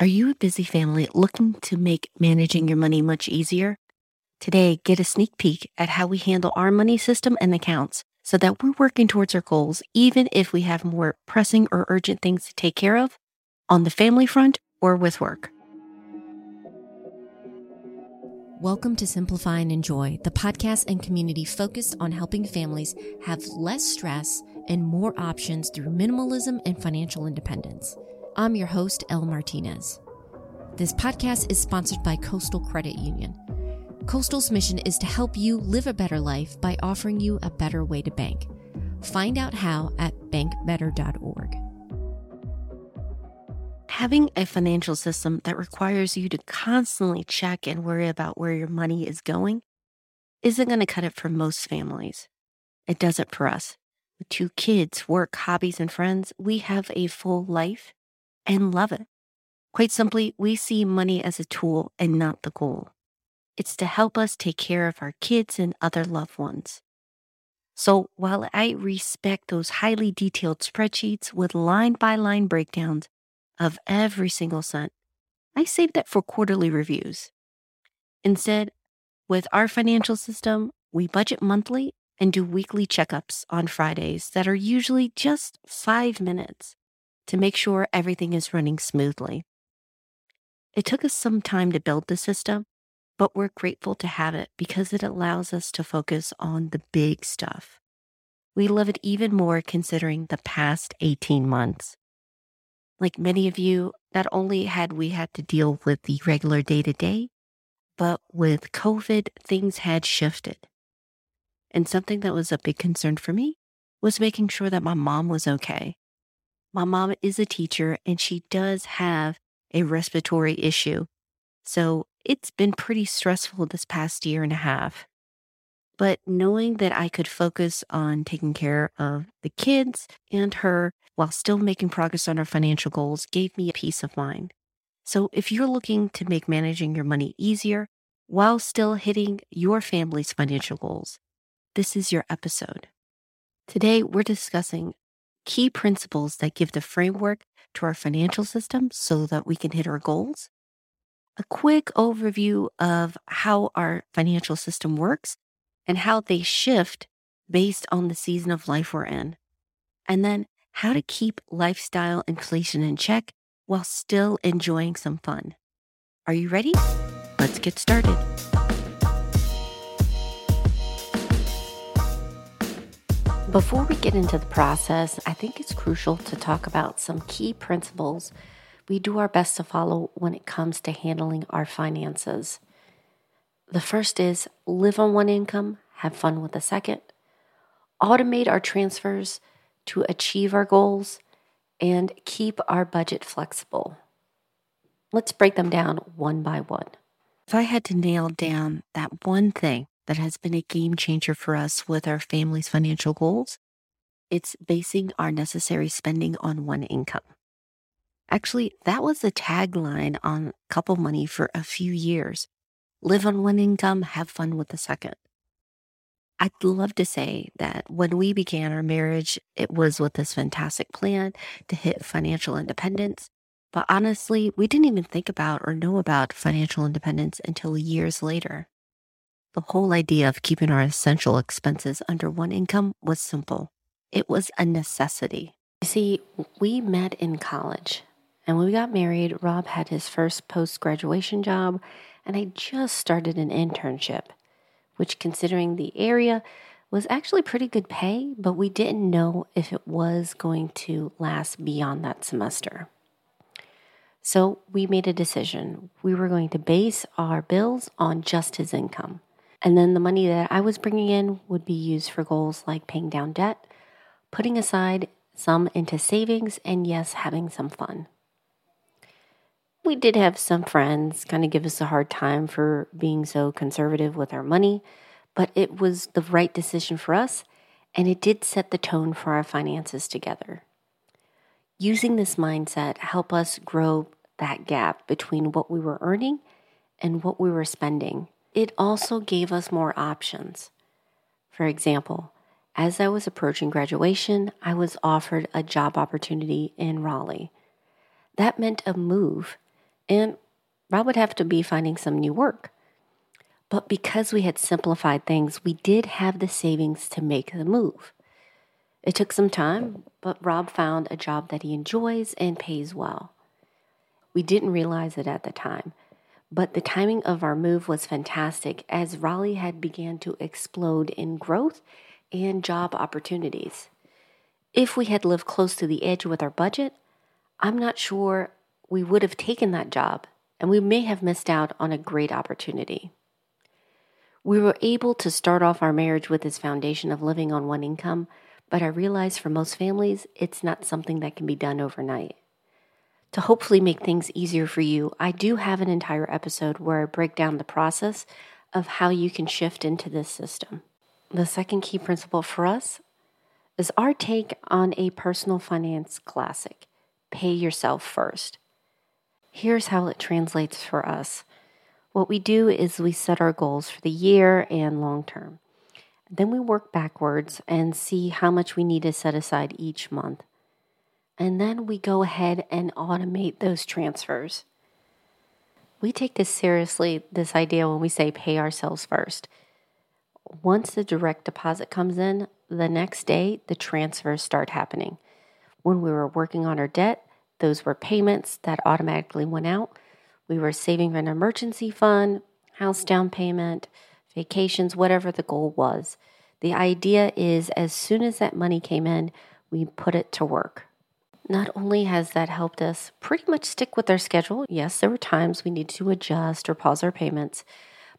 Are you a busy family looking to make managing your money much easier? Today, get a sneak peek at how we handle our money system and accounts so that we're working towards our goals, even if we have more pressing or urgent things to take care of on the family front or with work. Welcome to Simplify and Enjoy, the podcast and community focused on helping families have less stress and more options through minimalism and financial independence. I'm your host, Elle Martinez. This podcast is sponsored by Coastal Credit Union. Coastal's mission is to help you live a better life by offering you a better way to bank. Find out how at bankbetter.org. Having a financial system that requires you to constantly check and worry about where your money is going isn't going to cut it for most families. It does it for us. With two kids, work, hobbies, and friends, we have a full life and love it. Quite simply, we see money as a tool and not the goal. It's to help us take care of our kids and other loved ones. So while I respect those highly detailed spreadsheets with line by line breakdowns of every single cent, I save that for quarterly reviews. Instead, with our financial system, we budget monthly and do weekly checkups on Fridays that are usually just five minutes to make sure everything is running smoothly. It took us some time to build the system, but we're grateful to have it because it allows us to focus on the big stuff. We love it even more considering the past 18 months. Like many of you, not only had we had to deal with the regular day to day, but with COVID, things had shifted. And something that was a big concern for me was making sure that my mom was okay. My mom is a teacher and she does have a respiratory issue. So it's been pretty stressful this past year and a half. But knowing that I could focus on taking care of the kids and her while still making progress on our financial goals gave me a peace of mind. So if you're looking to make managing your money easier while still hitting your family's financial goals, this is your episode. Today, we're discussing key principles that give the framework to our financial system so that we can hit our goals, a quick overview of how our financial system works and how they shift based on the season of life we're in, and then how to keep lifestyle inflation in check while still enjoying some fun. Are you ready? Let's get started. Before we get into the process, I think it's crucial to talk about some key principles we do our best to follow when it comes to handling our finances. The first is live on one income, have fun with the second, automate our transfers to achieve our goals, and keep our budget flexible. Let's break them down one by one. If I had to nail down that one thing that has been a game changer for us with our family's financial goals. It's basing our necessary spending on one income. Actually, that was the tagline on couple money for a few years. Live on one income, have fun with the second. I'd love to say that when we began our marriage, it was with this fantastic plan to hit financial independence. But honestly, we didn't even think about or know about financial independence until years later. The whole idea of keeping our essential expenses under one income was simple. It was a necessity. You see, we met in college, and when we got married, Rob had his first post graduation job, and I just started an internship, which, considering the area, was actually pretty good pay, but we didn't know if it was going to last beyond that semester. So we made a decision. We were going to base our bills on just his income. And then the money that I was bringing in would be used for goals like paying down debt, putting aside some into savings, and yes, having some fun. We did have some friends kind of give us a hard time for being so conservative with our money, but it was the right decision for us, and it did set the tone for our finances together. Using this mindset helped us grow that gap between what we were earning and what we were spending it also gave us more options. For example, as I was approaching graduation, I was offered a job opportunity in Raleigh. That meant a move, and Rob would have to be finding some new work. But because we had simplified things, we did have the savings to make the move. It took some time, but Rob found a job that he enjoys and pays well. We didn't realize it at the time, but the timing of our move was fantastic as Raleigh had began to explode in growth and job opportunities. If we had lived close to the edge with our budget, I'm not sure we would have taken that job and we may have missed out on a great opportunity. We were able to start off our marriage with this foundation of living on one income, but I realize for most families, it's not something that can be done overnight. To hopefully make things easier for you, I do have an entire episode where I break down the process of how you can shift into this system. The second key principle for us is our take on a personal finance classic pay yourself first. Here's how it translates for us. What we do is we set our goals for the year and long term. Then we work backwards and see how much we need to set aside each month. And then we go ahead and automate those transfers. We take this seriously, this idea when we say pay ourselves first. Once the direct deposit comes in, the next day the transfers start happening. When we were working on our debt, those were payments that automatically went out. We were saving for an emergency fund, house down payment, vacations, whatever the goal was. The idea is as soon as that money came in, we put it to work. Not only has that helped us pretty much stick with our schedule, yes, there were times we needed to adjust or pause our payments,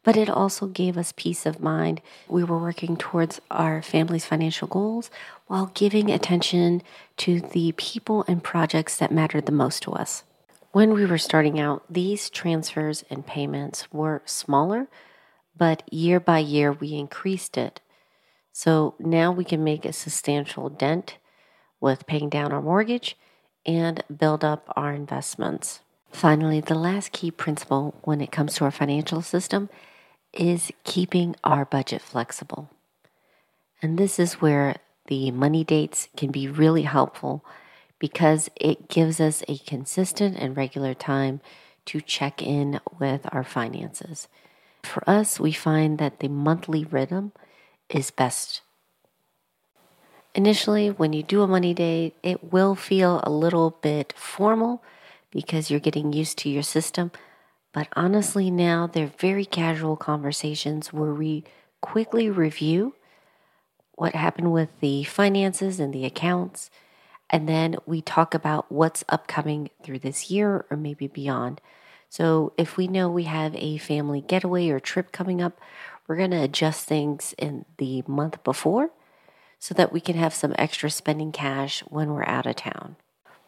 but it also gave us peace of mind. We were working towards our family's financial goals while giving attention to the people and projects that mattered the most to us. When we were starting out, these transfers and payments were smaller, but year by year we increased it. So now we can make a substantial dent with paying down our mortgage and build up our investments. Finally, the last key principle when it comes to our financial system is keeping our budget flexible. And this is where the money dates can be really helpful because it gives us a consistent and regular time to check in with our finances. For us, we find that the monthly rhythm is best. Initially, when you do a money date, it will feel a little bit formal because you're getting used to your system. But honestly, now they're very casual conversations where we quickly review what happened with the finances and the accounts. And then we talk about what's upcoming through this year or maybe beyond. So if we know we have a family getaway or trip coming up, we're going to adjust things in the month before so that we can have some extra spending cash when we're out of town.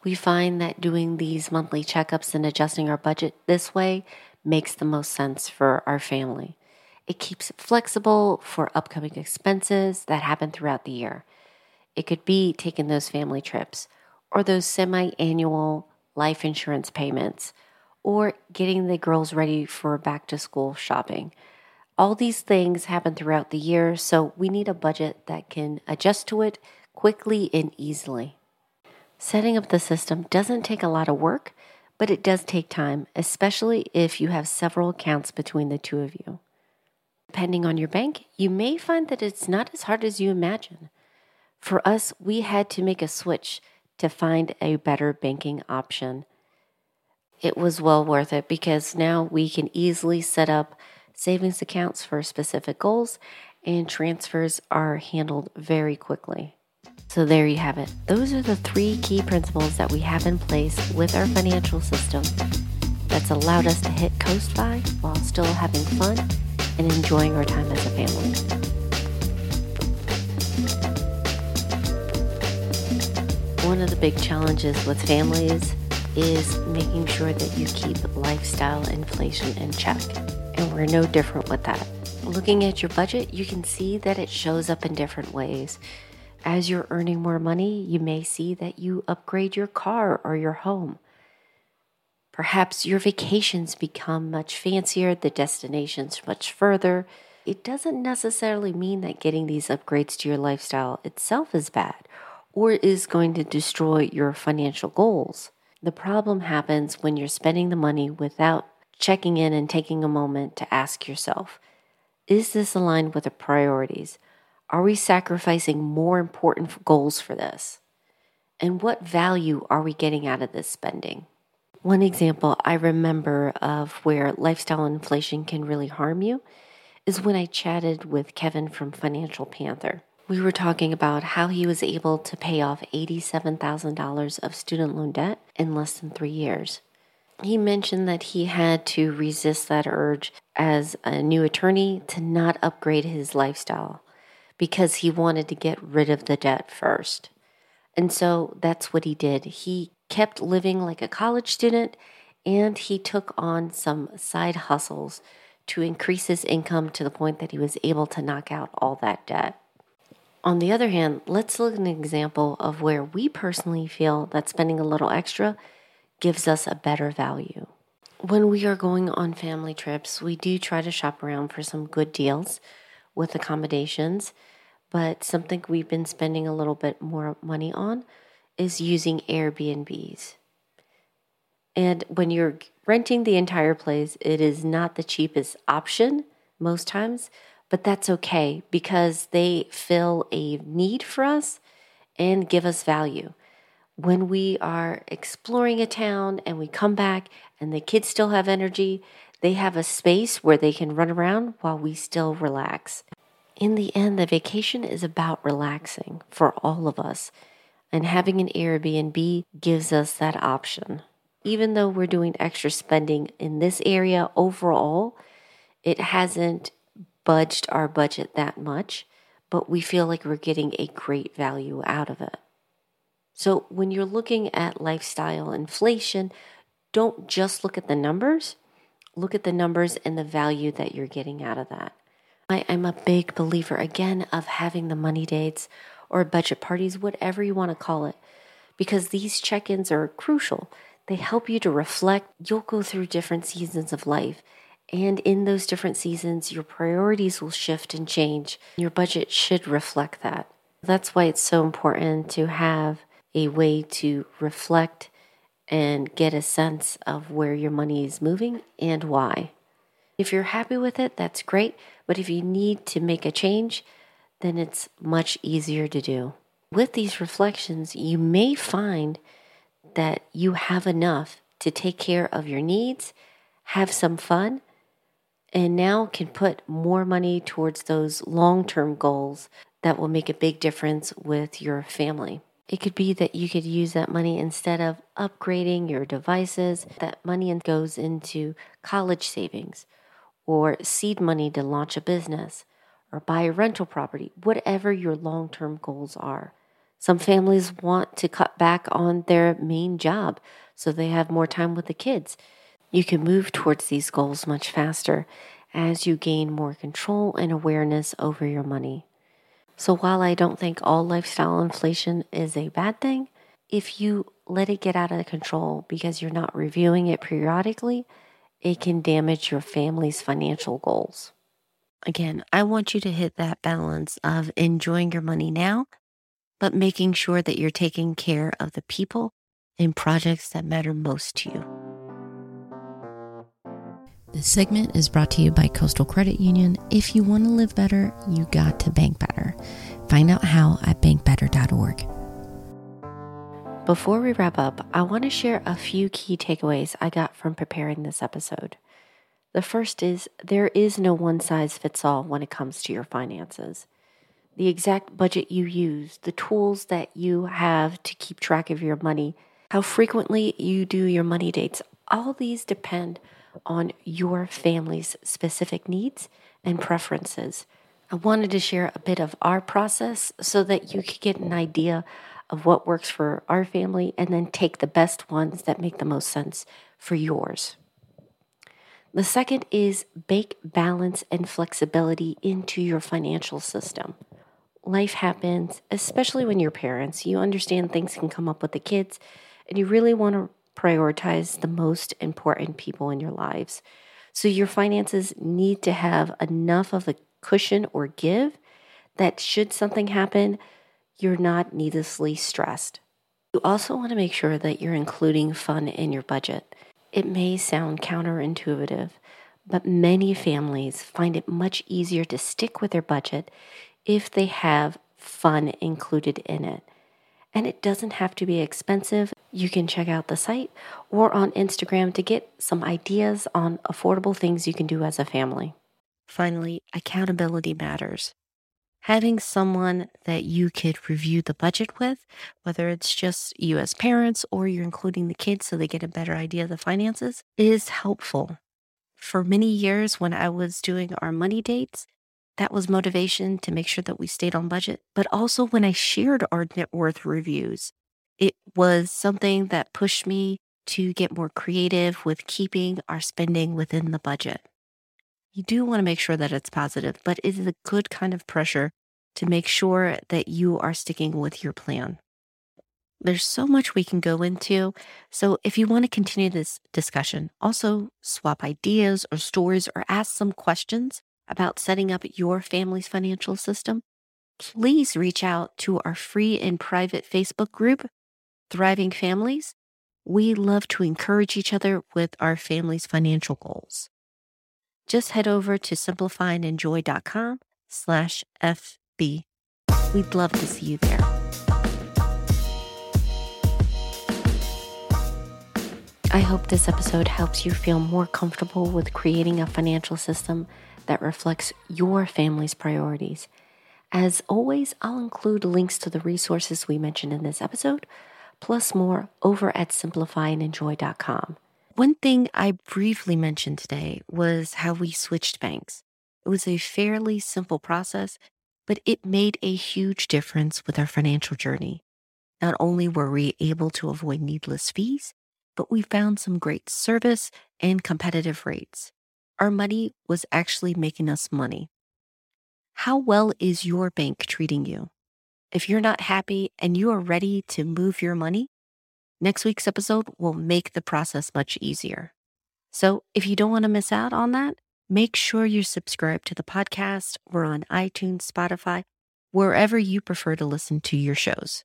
We find that doing these monthly checkups and adjusting our budget this way makes the most sense for our family. It keeps it flexible for upcoming expenses that happen throughout the year. It could be taking those family trips or those semi annual life insurance payments or getting the girls ready for back to school shopping. All these things happen throughout the year, so we need a budget that can adjust to it quickly and easily. Setting up the system doesn't take a lot of work, but it does take time, especially if you have several accounts between the two of you. Depending on your bank, you may find that it's not as hard as you imagine. For us, we had to make a switch to find a better banking option. It was well worth it because now we can easily set up savings accounts for specific goals and transfers are handled very quickly. So, there you have it. Those are the three key principles that we have in place with our financial system that's allowed us to hit Coast FI while still having fun and enjoying our time as a family. One of the big challenges with families is making sure that you keep lifestyle inflation in check. And we're no different with that. Looking at your budget, you can see that it shows up in different ways. As you're earning more money, you may see that you upgrade your car or your home. Perhaps your vacations become much fancier, the destinations much further. It doesn't necessarily mean that getting these upgrades to your lifestyle itself is bad or is going to destroy your financial goals. The problem happens when you're spending the money without checking in and taking a moment to ask yourself Is this aligned with the priorities? Are we sacrificing more important goals for this? And what value are we getting out of this spending? One example I remember of where lifestyle inflation can really harm you is when I chatted with Kevin from Financial Panther. We were talking about how he was able to pay off $87,000 of student loan debt in less than three years. He mentioned that he had to resist that urge as a new attorney to not upgrade his lifestyle because he wanted to get rid of the debt first. And so that's what he did. He kept living like a college student and he took on some side hustles to increase his income to the point that he was able to knock out all that debt. On the other hand, let's look at an example of where we personally feel that spending a little extra gives us a better value. When we are going on family trips, we do try to shop around for some good deals with accommodations, but something we've been spending a little bit more money on is using Airbnbs. And when you're renting the entire place, it is not the cheapest option most times, but that's okay because they fill a need for us and give us value. When we are exploring a town and we come back and the kids still have energy, they have a space where they can run around while we still relax. In the end, the vacation is about relaxing for all of us, and having an Airbnb gives us that option even though we're doing extra spending in this area overall, it hasn't budged our budget that much, but we feel like we're getting a great value out of it. So when you're looking at lifestyle inflation, don't just look at the numbers, look at the numbers and the value that you're getting out of that. I, am a big believer, again, of having the money dates or budget parties, whatever you want to call it, because these check ins are crucial. They help you to reflect. You'll go through different seasons of life. And in those different seasons, your priorities will shift and change. Your budget should reflect that. That's why it's so important to have a way to reflect and get a sense of where your money is moving and why. If you're happy with it, that's great. But if you need to make a change, then it's much easier to do. With these reflections, you may find that you have enough to take care of your needs, have some fun, and now can put more money towards those long term goals that will make a big difference with your family. It could be that you could use that money instead of upgrading your devices, that money goes into college savings or seed money to launch a business or buy a rental property, whatever your long term goals are. Some families want to cut back on their main job so they have more time with the kids. You can move towards these goals much faster as you gain more control and awareness over your money. So, while I don't think all lifestyle inflation is a bad thing, if you let it get out of control because you're not reviewing it periodically, it can damage your family's financial goals. Again, I want you to hit that balance of enjoying your money now but making sure that you're taking care of the people and projects that matter most to you. This segment is brought to you by Coastal Credit Union. If you want to live better, you got to bank better. Find out how at bankbetter.org. Before we wrap up, I want to share a few key takeaways I got from preparing this episode. The first is there is no one size fits all when it comes to your finances the exact budget you use, the tools that you have to keep track of your money, how frequently you do your money dates, all these depend on your family's specific needs and preferences. I wanted to share a bit of our process so that you could get an idea of what works for our family and then take the best ones that make the most sense for yours. The second is bake balance and flexibility into your financial system life happens, especially when you're parents. You understand things can come up with the kids, and you really want to prioritize the most important people in your lives. So your finances need to have enough of a cushion or give that should something happen, you're not needlessly stressed. You also want to make sure that you're including fun in your budget. It may sound counterintuitive, but many families find it much easier to stick with their budget if they have fun included in it. And it doesn't have to be expensive. You can check out the site or on Instagram to get some ideas on affordable things you can do as a family. Finally, accountability matters. Having someone that you could review the budget with, whether it's just you as parents or you're including the kids so they get a better idea of the finances, is helpful. For many years, when I was doing our money dates, that was motivation to make sure that we stayed on budget. But also when I shared our net worth reviews, it was something that pushed me to get more creative with keeping our spending within the budget. You do want to make sure that it's positive, but it is a good kind of pressure to make sure that you are sticking with your plan. There's so much we can go into. So, if you want to continue this discussion, also swap ideas or stories or ask some questions, about setting up your family's financial system, please reach out to our free and private Facebook group, Thriving Families. We love to encourage each other with our family's financial goals. Just head over to simplifyandenjoy.com slash FB. We'd love to see you there. I hope this episode helps you feel more comfortable with creating a financial system that reflects your family's priorities. As always, I'll include links to the resources we mentioned in this episode, plus more over at simplifyandenjoy.com. One thing I briefly mentioned today was how we switched banks. It was a fairly simple process, but it made a huge difference with our financial journey. Not only were we able to avoid needless fees, but we found some great service and competitive rates our money was actually making us money. How well is your bank treating you? If you're not happy and you are ready to move your money, next week's episode will make the process much easier. So if you don't want to miss out on that, make sure you subscribe to the podcast. We're on iTunes, Spotify, wherever you prefer to listen to your shows.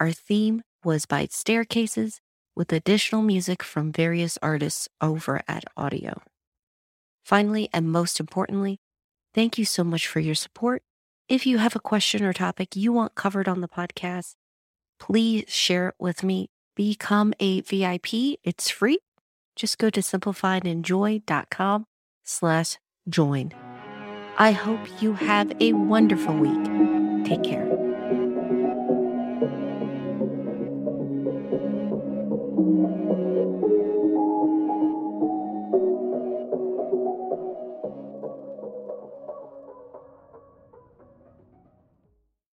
Our theme was by Staircases with additional music from various artists over at Audio. Finally, and most importantly, thank you so much for your support. If you have a question or topic you want covered on the podcast, please share it with me. Become a VIP. It's free. Just go to simplifyandenjoy.com slash join. I hope you have a wonderful week. Take care. Thank you.